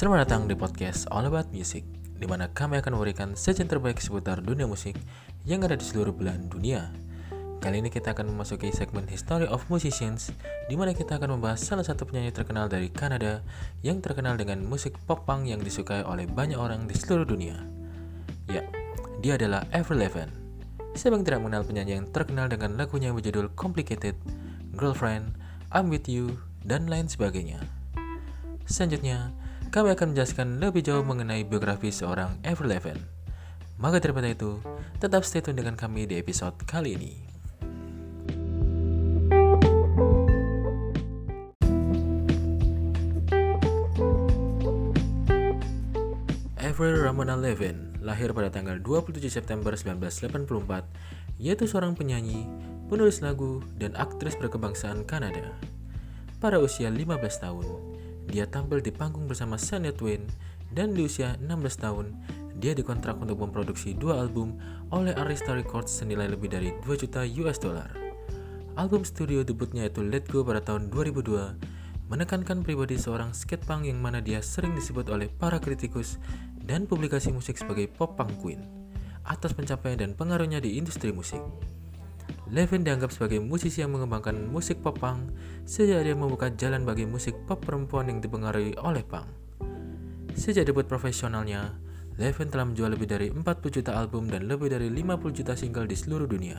Selamat datang di podcast All About Music, di mana kami akan memberikan sajian terbaik seputar dunia musik yang ada di seluruh belahan dunia. Kali ini kita akan memasuki segmen History of Musicians, di mana kita akan membahas salah satu penyanyi terkenal dari Kanada yang terkenal dengan musik pop punk yang disukai oleh banyak orang di seluruh dunia. Ya, dia adalah Avril Lavigne. Siapa yang tidak mengenal penyanyi yang terkenal dengan lagunya yang berjudul Complicated, Girlfriend, I'm With You, dan lain sebagainya. Selanjutnya, kami akan menjelaskan lebih jauh mengenai biografi seorang Lavigne. Maka daripada itu, tetap stay tune dengan kami di episode kali ini. Avril Ramona Lavigne lahir pada tanggal 27 September 1984, yaitu seorang penyanyi, penulis lagu, dan aktris berkebangsaan Kanada. Pada usia 15 tahun, dia tampil di panggung bersama Shania Twain dan di usia 16 tahun, dia dikontrak untuk memproduksi dua album oleh Arista Records senilai lebih dari 2 juta US dollar. Album studio debutnya yaitu Let Go pada tahun 2002 menekankan pribadi seorang skatepunk yang mana dia sering disebut oleh para kritikus dan publikasi musik sebagai pop punk queen atas pencapaian dan pengaruhnya di industri musik. Levin dianggap sebagai musisi yang mengembangkan musik pop punk sejak dia membuka jalan bagi musik pop perempuan yang dipengaruhi oleh punk. Sejak debut profesionalnya, Levin telah menjual lebih dari 40 juta album dan lebih dari 50 juta single di seluruh dunia,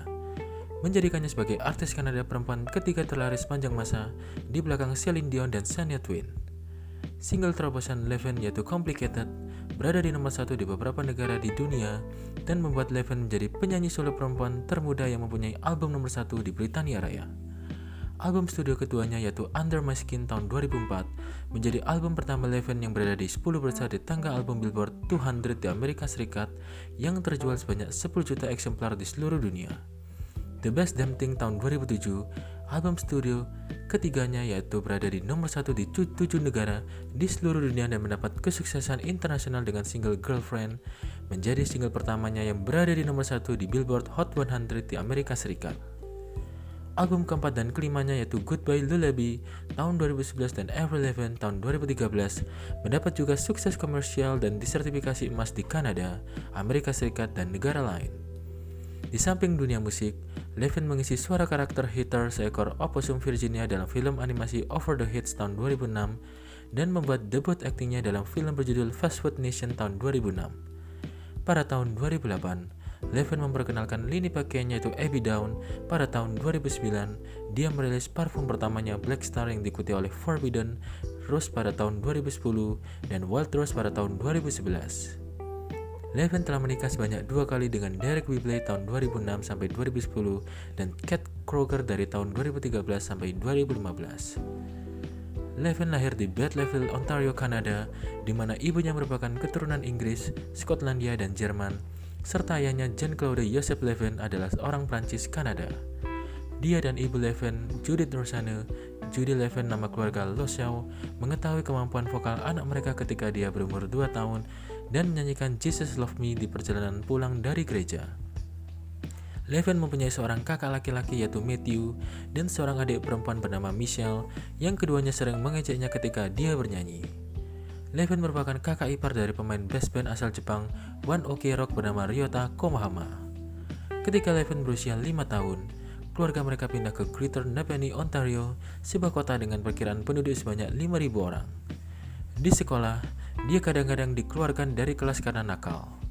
menjadikannya sebagai artis Kanada perempuan ketiga terlaris sepanjang masa di belakang Celine Dion dan Shania Twain. Single terobosan Levin yaitu Complicated berada di nomor satu di beberapa negara di dunia dan membuat Levin menjadi penyanyi solo perempuan termuda yang mempunyai album nomor satu di Britania Raya. Album studio keduanya yaitu Under My Skin tahun 2004 menjadi album pertama Levin yang berada di 10 besar di tangga album Billboard 200 di Amerika Serikat yang terjual sebanyak 10 juta eksemplar di seluruh dunia. The Best Damn Thing tahun 2007, album studio ketiganya yaitu berada di nomor satu di tujuh negara di seluruh dunia dan mendapat kesuksesan internasional dengan single Girlfriend menjadi single pertamanya yang berada di nomor satu di Billboard Hot 100 di Amerika Serikat. Album keempat dan kelimanya yaitu Goodbye Lullaby tahun 2011 dan Avril Lavigne tahun 2013 mendapat juga sukses komersial dan disertifikasi emas di Kanada, Amerika Serikat, dan negara lain. Di samping dunia musik, Levin mengisi suara karakter Heather seekor opossum Virginia dalam film animasi Over the Hits tahun 2006 dan membuat debut aktingnya dalam film berjudul Fast Food Nation tahun 2006. Pada tahun 2008, Levin memperkenalkan lini pakaiannya yaitu Abby Down. Pada tahun 2009, dia merilis parfum pertamanya Black Star yang diikuti oleh Forbidden, Rose pada tahun 2010, dan Wild Rose pada tahun 2011. Levin telah menikah sebanyak dua kali dengan Derek Whibley tahun 2006 sampai 2010 dan Kat Kroger dari tahun 2013 sampai 2015. Levin lahir di Bethlehem, Ontario, Kanada, di mana ibunya merupakan keturunan Inggris, Skotlandia, dan Jerman, serta ayahnya Jean-Claude Joseph Levin adalah seorang Prancis Kanada. Dia dan ibu Levin, Judith Rosanne, Judy Levin nama keluarga Loshaw, mengetahui kemampuan vokal anak mereka ketika dia berumur 2 tahun dan menyanyikan Jesus Love Me di perjalanan pulang dari gereja. Levin mempunyai seorang kakak laki-laki yaitu Matthew dan seorang adik perempuan bernama Michelle yang keduanya sering mengejeknya ketika dia bernyanyi. Levin merupakan kakak ipar dari pemain bass band asal Jepang One Ok Rock bernama Ryota Komahama. Ketika Levin berusia 5 tahun, keluarga mereka pindah ke Greater Napanee, Ontario, sebuah kota dengan perkiraan penduduk sebanyak 5.000 orang. Di sekolah, dia kadang-kadang dikeluarkan dari kelas karena nakal.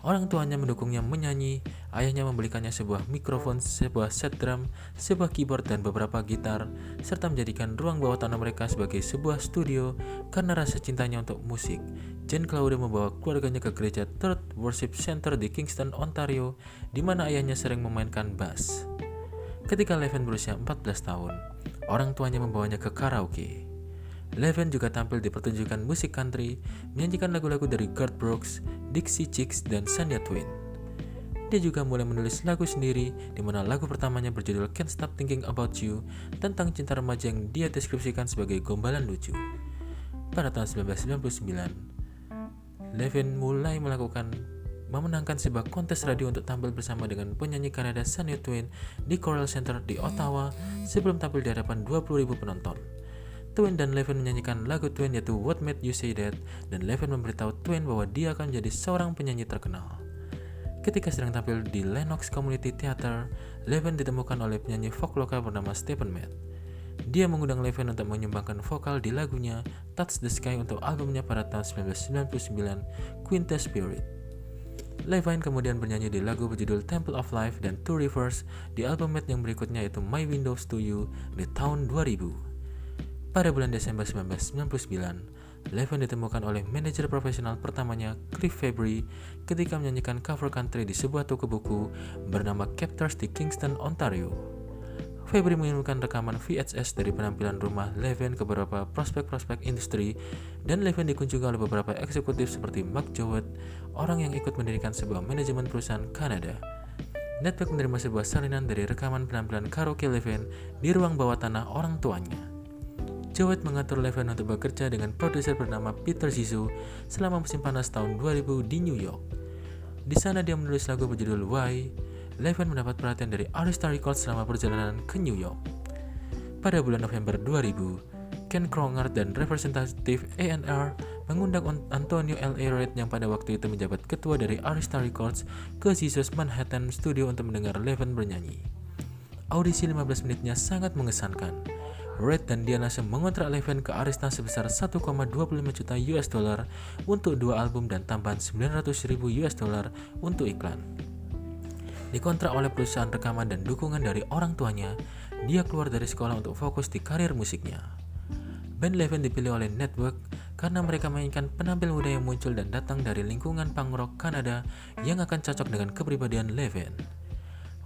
Orang tuanya mendukungnya menyanyi, ayahnya membelikannya sebuah mikrofon, sebuah set drum, sebuah keyboard dan beberapa gitar, serta menjadikan ruang bawah tanah mereka sebagai sebuah studio karena rasa cintanya untuk musik. Jane Claude membawa keluarganya ke gereja Third Worship Center di Kingston, Ontario, di mana ayahnya sering memainkan bass. Ketika Levin berusia 14 tahun, orang tuanya membawanya ke karaoke. Levin juga tampil di pertunjukan musik country, menyanyikan lagu-lagu dari Garth Brooks, Dixie Chicks, dan Shania Twain. Dia juga mulai menulis lagu sendiri, di mana lagu pertamanya berjudul Can't Stop Thinking About You, tentang cinta remaja yang dia deskripsikan sebagai gombalan lucu. Pada tahun 1999, Levin mulai melakukan memenangkan sebuah kontes radio untuk tampil bersama dengan penyanyi Kanada Shania Twain di Coral Center di Ottawa sebelum tampil di hadapan 20.000 penonton. Twin dan Levin menyanyikan lagu Twin yaitu What Made You Say That dan Levin memberitahu Twin bahwa dia akan menjadi seorang penyanyi terkenal. Ketika sedang tampil di Lennox Community Theater, Levin ditemukan oleh penyanyi folk lokal bernama Stephen Matt. Dia mengundang Levin untuk menyumbangkan vokal di lagunya Touch the Sky untuk albumnya pada tahun 1999, Quintet Spirit. Levine kemudian bernyanyi di lagu berjudul Temple of Life dan Two Rivers di album Matt yang berikutnya yaitu My Windows to You di tahun 2000. Pada bulan Desember 1999, Levine ditemukan oleh manajer profesional pertamanya Cliff Fabry ketika menyanyikan cover country di sebuah toko buku bernama Captors di Kingston, Ontario. Febri mengirimkan rekaman VHS dari penampilan rumah Levin ke beberapa prospek-prospek industri dan Levin dikunjungi oleh beberapa eksekutif seperti Mark Jowett, orang yang ikut mendirikan sebuah manajemen perusahaan Kanada. Network menerima sebuah salinan dari rekaman penampilan karaoke Levin di ruang bawah tanah orang tuanya. Jowett mengatur Levin untuk bekerja dengan produser bernama Peter Zissou selama musim panas tahun 2000 di New York. Di sana dia menulis lagu berjudul Why, Levin mendapat perhatian dari Arista Records selama perjalanan ke New York. Pada bulan November 2000, Ken Kronger dan representatif A&R mengundang Antonio L. A. Reid yang pada waktu itu menjabat ketua dari Arista Records ke Jesus Manhattan Studio untuk mendengar Levin bernyanyi. Audisi 15 menitnya sangat mengesankan. Red dan dia langsung mengontrak Levin ke Arista sebesar 1,25 juta US dollar untuk dua album dan tambahan 900 ribu US dollar untuk iklan. Dikontrak oleh perusahaan rekaman dan dukungan dari orang tuanya, dia keluar dari sekolah untuk fokus di karir musiknya. Band Levin dipilih oleh Network karena mereka mainkan penampil muda yang muncul dan datang dari lingkungan punk rock Kanada yang akan cocok dengan kepribadian Levin.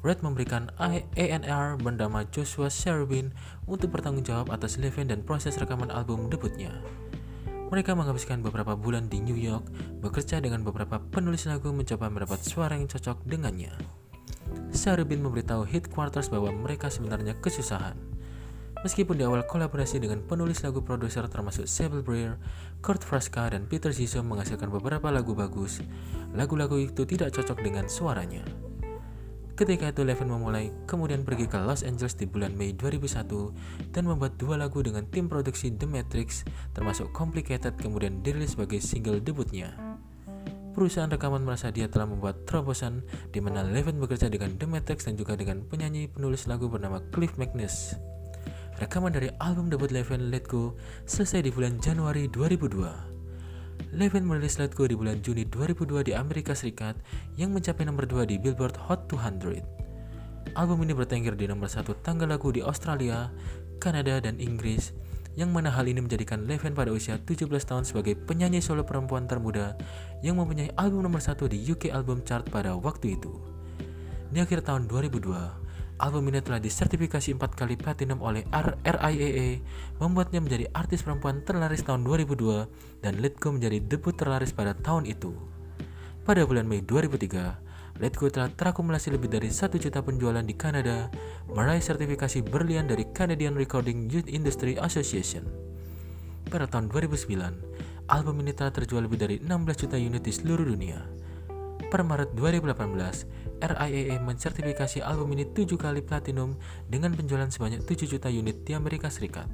Red memberikan A&R bernama Joshua Sherwin untuk bertanggung jawab atas Levin dan proses rekaman album debutnya. Mereka menghabiskan beberapa bulan di New York bekerja dengan beberapa penulis lagu mencoba mendapat suara yang cocok dengannya. Syarubin memberitahu Headquarters bahwa mereka sebenarnya kesusahan. Meskipun di awal kolaborasi dengan penulis lagu produser termasuk Sable Breer, Kurt Fraska, dan Peter Zissou menghasilkan beberapa lagu bagus, lagu-lagu itu tidak cocok dengan suaranya. Ketika itu Levin memulai kemudian pergi ke Los Angeles di bulan Mei 2001 dan membuat dua lagu dengan tim produksi The Matrix termasuk Complicated kemudian dirilis sebagai single debutnya. Perusahaan rekaman merasa dia telah membuat terobosan di mana Levin bekerja dengan The Matrix dan juga dengan penyanyi penulis lagu bernama Cliff McNeese. Rekaman dari album debut Levin Let Go selesai di bulan Januari 2002. Levin merilis Go di bulan Juni 2002 di Amerika Serikat yang mencapai nomor 2 di Billboard Hot 200. Album ini bertengger di nomor satu tanggal lagu di Australia, Kanada, dan Inggris yang mana hal ini menjadikan Levin pada usia 17 tahun sebagai penyanyi solo perempuan termuda yang mempunyai album nomor satu di UK Album Chart pada waktu itu. Di akhir tahun 2002, album ini telah disertifikasi empat kali platinum oleh RIAA, membuatnya menjadi artis perempuan terlaris tahun 2002 dan Let Go menjadi debut terlaris pada tahun itu. Pada bulan Mei 2003, Let Go telah terakumulasi lebih dari 1 juta penjualan di Kanada, meraih sertifikasi berlian dari Canadian Recording Youth Industry Association. Pada tahun 2009, album ini telah terjual lebih dari 16 juta unit di seluruh dunia. Per Maret 2018, RIAA mensertifikasi album ini 7 kali platinum dengan penjualan sebanyak 7 juta unit di Amerika Serikat.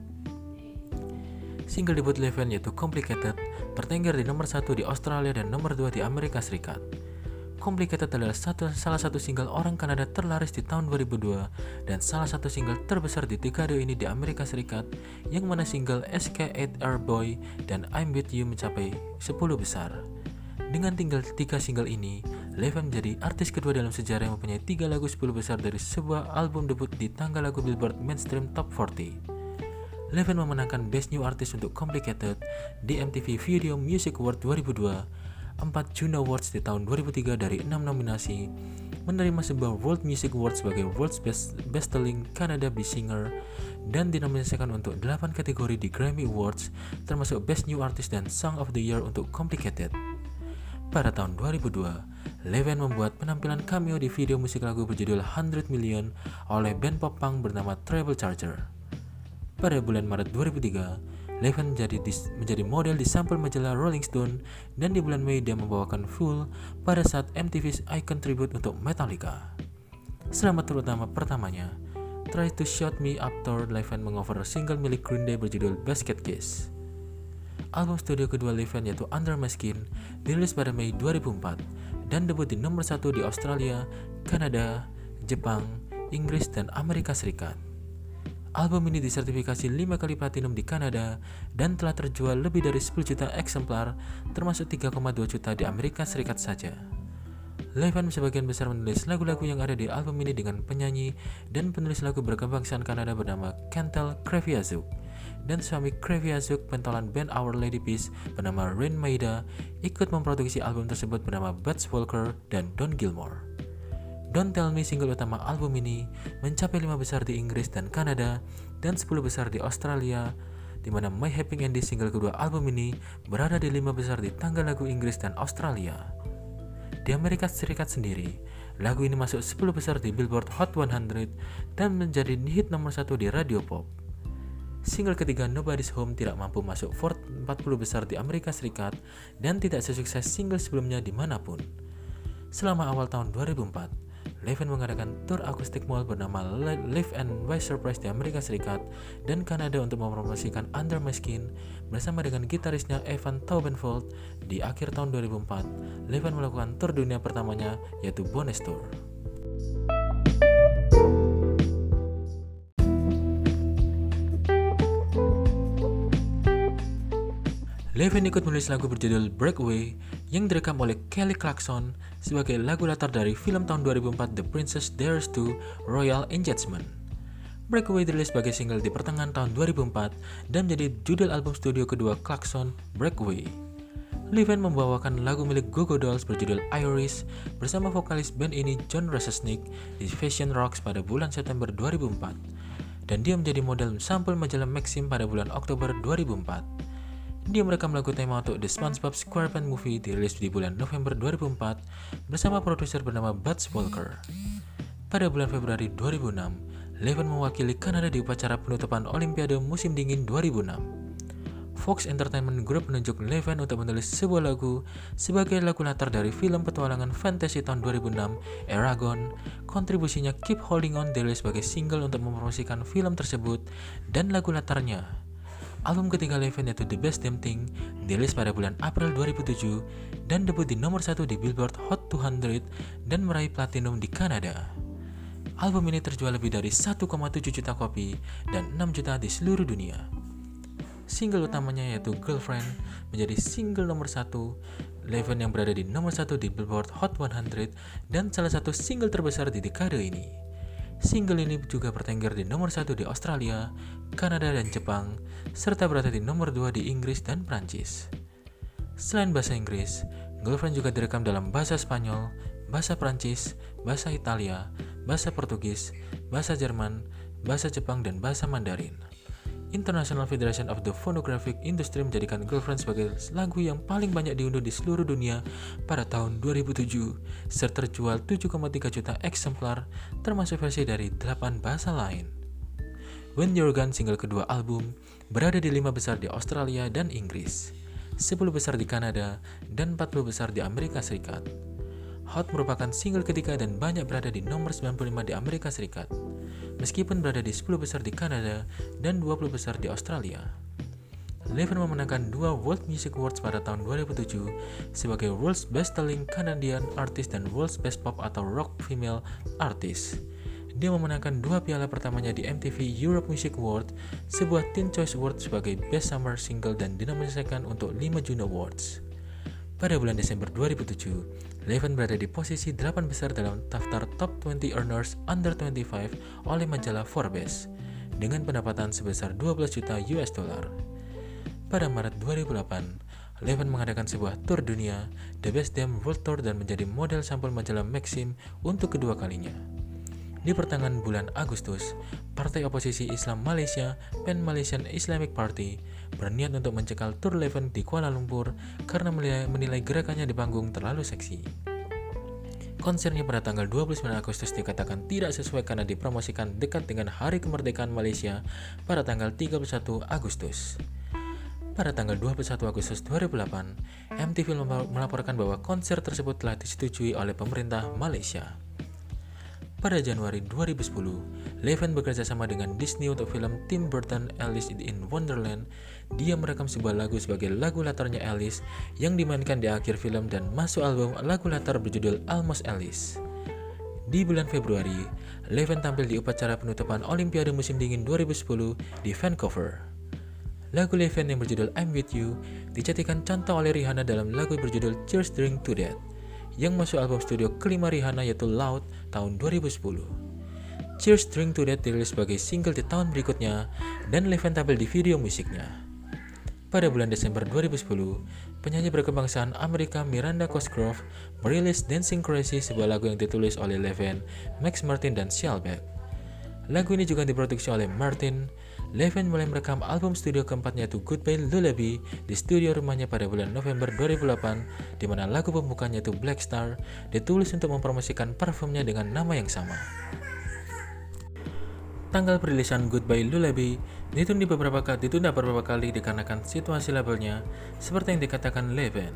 Single debut Levin yaitu Complicated tertengger di nomor 1 di Australia dan nomor 2 di Amerika Serikat. Complicated adalah satu, salah satu single orang Kanada terlaris di tahun 2002 dan salah satu single terbesar di dekade ini di Amerika Serikat yang mana single SK8 Airboy dan I'm With You mencapai 10 besar. Dengan tinggal tiga single ini, Levin menjadi artis kedua dalam sejarah yang mempunyai tiga lagu 10 besar dari sebuah album debut di tangga lagu Billboard Mainstream Top 40. Levin memenangkan Best New Artist untuk Complicated di MTV Video Music Award 2002 4 Juno Awards di tahun 2003 dari 6 nominasi, menerima sebuah World Music Award sebagai World's Best Best Selling Canada Best Singer, dan dinominasikan untuk 8 kategori di Grammy Awards, termasuk Best New Artist dan Song of the Year untuk Complicated. Pada tahun 2002, Levin membuat penampilan cameo di video musik lagu berjudul 100 Million oleh band pop punk bernama Treble Charger. Pada bulan Maret 2003, Levin menjadi, menjadi model di sampul majalah Rolling Stone dan di bulan Mei dia membawakan full pada saat MTV's Icon Tribute untuk Metallica. Selamat terutama pertamanya, Try to Shut Me Up Tour, Levin mengover single milik Green Day berjudul Basket Case. Album studio kedua Levin yaitu Under My Skin dirilis pada Mei 2004 dan debut di nomor satu di Australia, Kanada, Jepang, Inggris, dan Amerika Serikat. Album ini disertifikasi 5 kali platinum di Kanada dan telah terjual lebih dari 10 juta eksemplar, termasuk 3,2 juta di Amerika Serikat saja. Levan sebagian besar menulis lagu-lagu yang ada di album ini dengan penyanyi dan penulis lagu berkebangsaan Kanada bernama Kentel Kreviazuk dan suami Kreviazuk pentolan band Our Lady Peace bernama Rain Maida ikut memproduksi album tersebut bernama Butch Walker dan Don Gilmore. Don't Tell Me single utama album ini mencapai 5 besar di Inggris dan Kanada dan 10 besar di Australia di mana My Happy Ending single kedua album ini berada di 5 besar di tangga lagu Inggris dan Australia. Di Amerika Serikat sendiri, lagu ini masuk 10 besar di Billboard Hot 100 dan menjadi hit nomor satu di radio pop. Single ketiga Nobody's Home tidak mampu masuk 40 besar di Amerika Serikat dan tidak sesukses single sebelumnya di mana pun. Selama awal tahun 2004, Levin mengadakan tour akustik mall bernama Live and Why Surprise di Amerika Serikat dan Kanada untuk mempromosikan Under My Skin bersama dengan gitarisnya Evan Taubenfold di akhir tahun 2004. Levin melakukan tour dunia pertamanya yaitu Bonus Tour. Levin ikut menulis lagu berjudul Breakaway yang direkam oleh Kelly Clarkson sebagai lagu latar dari film tahun 2004 The Princess Dares to Royal Engagement. Breakaway dirilis sebagai single di pertengahan tahun 2004 dan menjadi judul album studio kedua Clarkson, Breakaway. Levin membawakan lagu milik Gogo Dolls berjudul Iris bersama vokalis band ini John Resesnick di Fashion Rocks pada bulan September 2004 dan dia menjadi model sampul majalah Maxim pada bulan Oktober 2004. Dia merekam lagu tema untuk The SpongeBob SquarePants Movie dirilis di bulan November 2004 bersama produser bernama Butch Walker. Pada bulan Februari 2006, Levin mewakili Kanada di upacara penutupan Olimpiade musim dingin 2006. Fox Entertainment Group menunjuk Levin untuk menulis sebuah lagu sebagai lagu latar dari film petualangan fantasy tahun 2006, Eragon. Kontribusinya Keep Holding On dirilis sebagai single untuk mempromosikan film tersebut dan lagu latarnya Album ketiga Levin yaitu The Best Damn Thing dirilis pada bulan April 2007 dan debut di nomor satu di Billboard Hot 200 dan meraih platinum di Kanada. Album ini terjual lebih dari 1,7 juta kopi dan 6 juta di seluruh dunia. Single utamanya yaitu Girlfriend menjadi single nomor satu Levin yang berada di nomor satu di Billboard Hot 100 dan salah satu single terbesar di dekade ini. Single ini juga bertengger di nomor satu di Australia, Kanada, dan Jepang, serta berada di nomor dua di Inggris dan Prancis. Selain bahasa Inggris, Girlfriend juga direkam dalam bahasa Spanyol, bahasa Prancis, bahasa Italia, bahasa Portugis, bahasa Jerman, bahasa Jepang, dan bahasa Mandarin. International Federation of the Phonographic Industry menjadikan Girlfriend sebagai lagu yang paling banyak diunduh di seluruh dunia pada tahun 2007, serta terjual 7,3 juta eksemplar, termasuk versi dari 8 bahasa lain. When You're Gone single kedua album berada di 5 besar di Australia dan Inggris, 10 besar di Kanada, dan 40 besar di Amerika Serikat. Hot merupakan single ketiga dan banyak berada di nomor 95 di Amerika Serikat meskipun berada di 10 besar di Kanada dan 20 besar di Australia. Levin memenangkan dua World Music Awards pada tahun 2007 sebagai World's Best Selling Canadian Artist dan World's Best Pop atau Rock Female Artist. Dia memenangkan dua piala pertamanya di MTV Europe Music Award, sebuah Teen Choice Award sebagai Best Summer Single dan dinominasikan untuk 5 Juno Awards. Pada bulan Desember 2007, Levin berada di posisi 8 besar dalam daftar Top 20 Earners Under 25 oleh majalah Forbes dengan pendapatan sebesar 12 juta US dollar. Pada Maret 2008, Levin mengadakan sebuah tour dunia, The Best Damn World Tour dan menjadi model sampul majalah Maxim untuk kedua kalinya. Di pertengahan bulan Agustus, Partai Oposisi Islam Malaysia, Pan Malaysian Islamic Party, berniat untuk mencekal Tour Leven di Kuala Lumpur karena menilai gerakannya di panggung terlalu seksi. Konsernya pada tanggal 29 Agustus dikatakan tidak sesuai karena dipromosikan dekat dengan Hari Kemerdekaan Malaysia pada tanggal 31 Agustus. Pada tanggal 21 Agustus 2008, MTV melaporkan bahwa konser tersebut telah disetujui oleh pemerintah Malaysia. Pada Januari 2010, Levin bekerja sama dengan Disney untuk film Tim Burton Alice in Wonderland. Dia merekam sebuah lagu sebagai lagu latarnya Alice yang dimainkan di akhir film dan masuk album lagu latar berjudul Almost Alice. Di bulan Februari, Levin tampil di upacara penutupan Olimpiade musim dingin 2010 di Vancouver. Lagu Levin yang berjudul I'm With You dijadikan contoh oleh Rihanna dalam lagu berjudul Cheers Drink to That yang masuk album studio kelima Rihanna yaitu Loud tahun 2010. Cheers Drink to That dirilis sebagai single di tahun berikutnya dan Levin tampil di video musiknya. Pada bulan Desember 2010, penyanyi berkebangsaan Amerika Miranda Cosgrove merilis Dancing Crazy, sebuah lagu yang ditulis oleh Levin, Max Martin, dan Shellback. Lagu ini juga diproduksi oleh Martin, Levin mulai merekam album studio keempatnya yaitu Goodbye Lullaby di studio rumahnya pada bulan November 2008 di mana lagu pembukanya itu Black Star ditulis untuk mempromosikan parfumnya dengan nama yang sama. Tanggal perilisan Goodbye Lullaby ditunda beberapa kali, ditunda beberapa kali dikarenakan situasi labelnya seperti yang dikatakan Levin.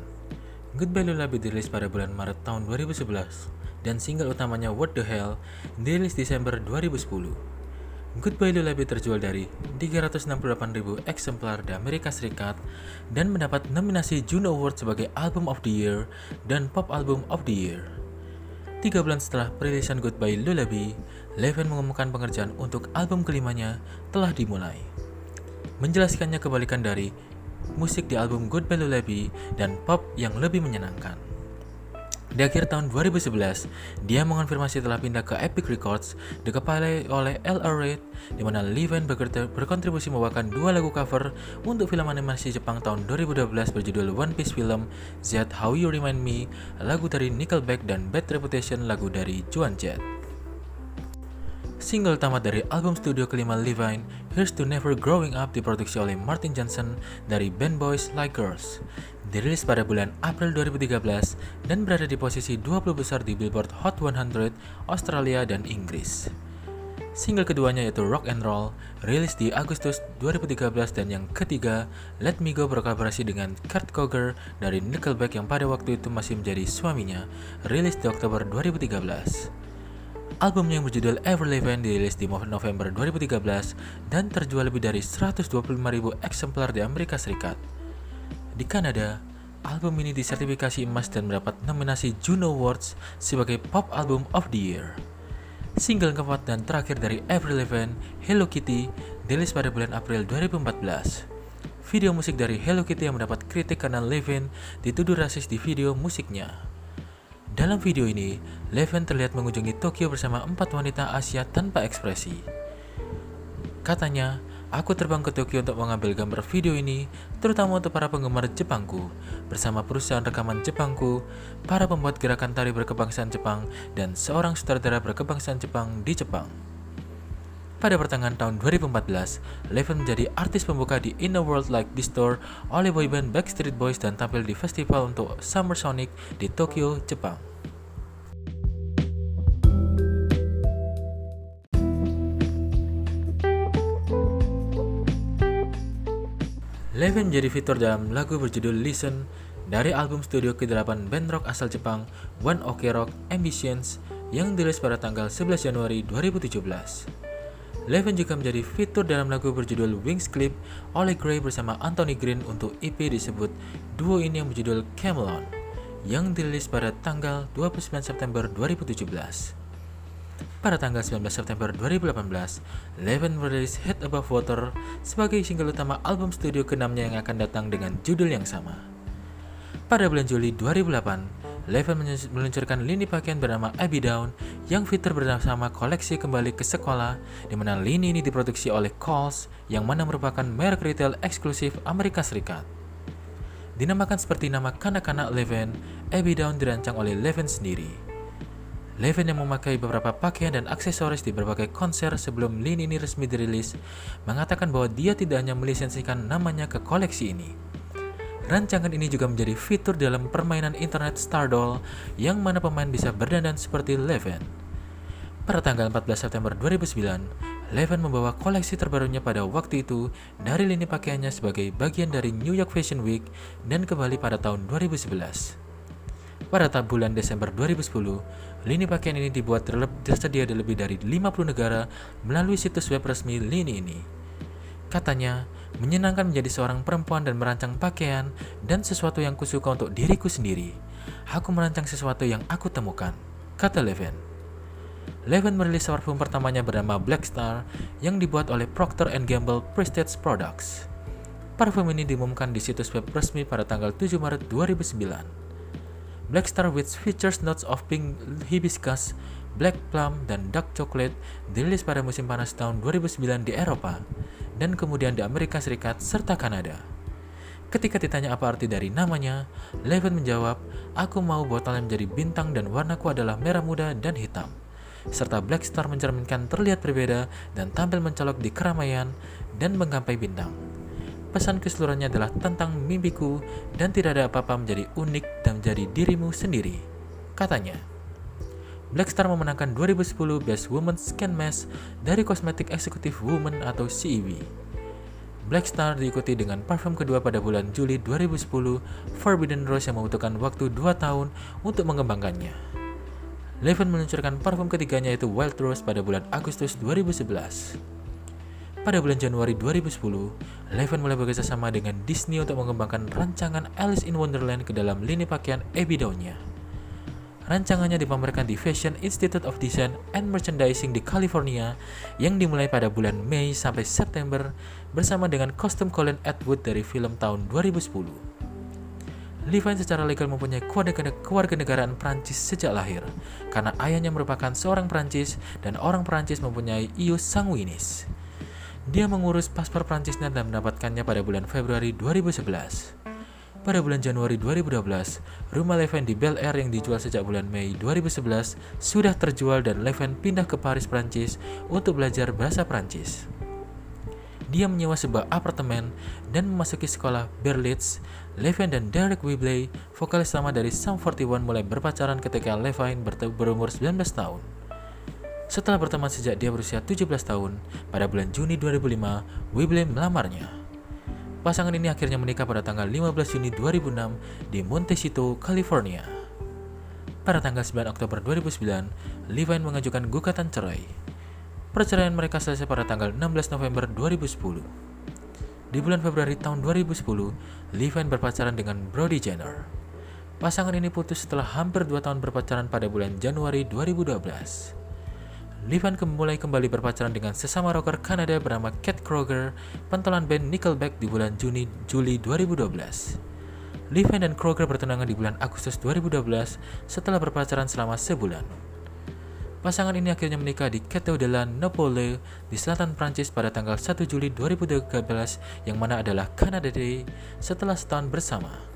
Goodbye Lullaby dirilis pada bulan Maret tahun 2011 dan single utamanya What the Hell dirilis Desember 2010. Goodbye Lullaby terjual dari 368.000 eksemplar di Amerika Serikat dan mendapat nominasi Juno Award sebagai Album of the Year dan Pop Album of the Year. Tiga bulan setelah perilisan Goodbye Lullaby, Levin mengumumkan pengerjaan untuk album kelimanya telah dimulai. Menjelaskannya kebalikan dari musik di album Goodbye Lullaby dan pop yang lebih menyenangkan. Di akhir tahun 2011, dia mengonfirmasi telah pindah ke Epic Records, dikepalai oleh L.R. Reid, di mana Levin berkontribusi membawakan dua lagu cover untuk film animasi Jepang tahun 2012 berjudul One Piece Film, Z How You Remind Me, lagu dari Nickelback, dan Bad Reputation, lagu dari Juan Jet. Single tamat dari album studio kelima Levine, Here's to Never Growing Up diproduksi oleh Martin Johnson dari band Boys Like Girls dirilis pada bulan April 2013 dan berada di posisi 20 besar di Billboard Hot 100 Australia dan Inggris. Single keduanya yaitu Rock and Roll, rilis di Agustus 2013 dan yang ketiga, Let Me Go berkolaborasi dengan Kurt Coger dari Nickelback yang pada waktu itu masih menjadi suaminya, rilis di Oktober 2013. Album yang berjudul Ever dirilis di November 2013 dan terjual lebih dari 125.000 eksemplar di Amerika Serikat. Di Kanada, album ini disertifikasi emas dan mendapat nominasi Juno Awards sebagai Pop Album of the Year. Single keempat dan terakhir dari Lavigne, Hello Kitty, dirilis pada bulan April 2014. Video musik dari Hello Kitty yang mendapat kritik karena Levin dituduh rasis di video musiknya. Dalam video ini, Levin terlihat mengunjungi Tokyo bersama empat wanita Asia tanpa ekspresi. Katanya, Aku terbang ke Tokyo untuk mengambil gambar video ini, terutama untuk para penggemar Jepangku, bersama perusahaan rekaman Jepangku, para pembuat gerakan tari berkebangsaan Jepang, dan seorang sutradara berkebangsaan Jepang di Jepang. Pada pertengahan tahun 2014, Levin menjadi artis pembuka di In a World Like This Tour oleh boyband Backstreet Boys dan tampil di festival untuk Summer Sonic di Tokyo, Jepang. Levin menjadi fitur dalam lagu berjudul Listen dari album studio ke-8 band rock asal Jepang One Ok Rock Ambitions yang dirilis pada tanggal 11 Januari 2017. Levin juga menjadi fitur dalam lagu berjudul Wings Clip oleh Gray bersama Anthony Green untuk EP disebut duo ini yang berjudul Camelon yang dirilis pada tanggal 29 September 2017. Pada tanggal 19 September 2018, Levin merilis Head Above Water sebagai single utama album studio ke-6-nya yang akan datang dengan judul yang sama. Pada bulan Juli 2008, Levin meluncurkan lini pakaian bernama Abby Down yang fitur bersama koleksi kembali ke sekolah di mana lini ini diproduksi oleh Coles yang mana merupakan merek retail eksklusif Amerika Serikat. Dinamakan seperti nama kanak-kanak Levin, Abby Down dirancang oleh Levin sendiri. Levin yang memakai beberapa pakaian dan aksesoris di berbagai konser sebelum Lin ini resmi dirilis, mengatakan bahwa dia tidak hanya melisensikan namanya ke koleksi ini. Rancangan ini juga menjadi fitur dalam permainan internet Stardoll yang mana pemain bisa berdandan seperti Levin. Pada tanggal 14 September 2009, Levin membawa koleksi terbarunya pada waktu itu dari lini pakaiannya sebagai bagian dari New York Fashion Week dan kembali pada tahun 2011. Pada bulan Desember 2010, lini pakaian ini dibuat tersedia di lebih dari 50 negara melalui situs web resmi lini ini. Katanya, menyenangkan menjadi seorang perempuan dan merancang pakaian dan sesuatu yang kusuka untuk diriku sendiri. Aku merancang sesuatu yang aku temukan, kata Levin. Levin merilis parfum pertamanya bernama Black Star yang dibuat oleh Procter Gamble Prestige Products. Parfum ini diumumkan di situs web resmi pada tanggal 7 Maret 2009. Black Star which features notes of pink hibiscus, black plum, dan dark chocolate dirilis pada musim panas tahun 2009 di Eropa dan kemudian di Amerika Serikat serta Kanada. Ketika ditanya apa arti dari namanya, Levin menjawab, Aku mau botolnya menjadi bintang dan warnaku adalah merah muda dan hitam. Serta Black Star mencerminkan terlihat berbeda dan tampil mencolok di keramaian dan menggampai bintang. Pesan keseluruhannya adalah tentang mimpiku dan tidak ada apa-apa menjadi unik dan menjadi dirimu sendiri. Katanya. Blackstar memenangkan 2010 Best Woman Skin Mask dari Cosmetic Executive Woman atau CEW. Blackstar diikuti dengan parfum kedua pada bulan Juli 2010, Forbidden Rose yang membutuhkan waktu 2 tahun untuk mengembangkannya. Levin meluncurkan parfum ketiganya yaitu Wild Rose pada bulan Agustus 2011. Pada bulan Januari 2010, Levin mulai bekerja sama dengan Disney untuk mengembangkan rancangan Alice in Wonderland ke dalam lini pakaian Abby. Rancangannya dipamerkan di Fashion Institute of Design and Merchandising di California yang dimulai pada bulan Mei sampai September bersama dengan kostum Colin Atwood dari film tahun 2010. Levine secara legal mempunyai keluarga negaraan Prancis sejak lahir, karena ayahnya merupakan seorang Prancis dan orang Prancis mempunyai ius sanguinis. Dia mengurus paspor Prancisnya dan mendapatkannya pada bulan Februari 2011. Pada bulan Januari 2012, rumah Levin di Bel Air yang dijual sejak bulan Mei 2011 sudah terjual dan Levin pindah ke Paris, Prancis untuk belajar bahasa Prancis. Dia menyewa sebuah apartemen dan memasuki sekolah Berlitz. Levin dan Derek Webley, vokalis lama dari Sum 41 mulai berpacaran ketika Levin berumur 19 tahun. Setelah berteman sejak dia berusia 17 tahun, pada bulan Juni 2005, Webley melamarnya. Pasangan ini akhirnya menikah pada tanggal 15 Juni 2006 di Montecito, California. Pada tanggal 9 Oktober 2009, Levine mengajukan gugatan cerai. Perceraian mereka selesai pada tanggal 16 November 2010. Di bulan Februari tahun 2010, Levine berpacaran dengan Brody Jenner. Pasangan ini putus setelah hampir 2 tahun berpacaran pada bulan Januari 2012. Levan mulai kembali berpacaran dengan sesama rocker Kanada bernama Cat Kroger, pentolan band Nickelback di bulan Juni Juli 2012. Levan dan Kroger bertunangan di bulan Agustus 2012 setelah berpacaran selama sebulan. Pasangan ini akhirnya menikah di Cateau de la Napole di selatan Prancis pada tanggal 1 Juli 2013 yang mana adalah Canada Day setelah setahun bersama.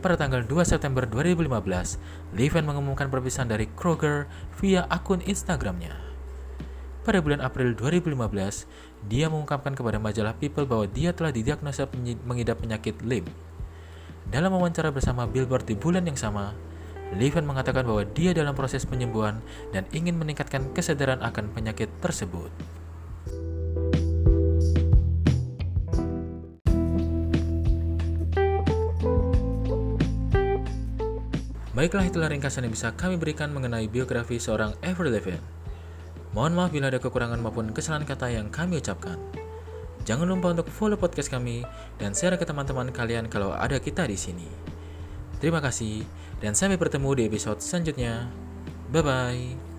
Pada tanggal 2 September 2015, Levin mengumumkan perpisahan dari Kroger via akun Instagramnya. Pada bulan April 2015, dia mengungkapkan kepada majalah People bahwa dia telah didiagnosa mengidap penyakit Lyme. Dalam wawancara bersama Billboard di bulan yang sama, Levin mengatakan bahwa dia dalam proses penyembuhan dan ingin meningkatkan kesadaran akan penyakit tersebut. Baiklah itulah ringkasan yang bisa kami berikan mengenai biografi seorang Avril Lavigne. Mohon maaf bila ada kekurangan maupun kesalahan kata yang kami ucapkan. Jangan lupa untuk follow podcast kami dan share ke teman-teman kalian kalau ada kita di sini. Terima kasih dan sampai bertemu di episode selanjutnya. Bye bye.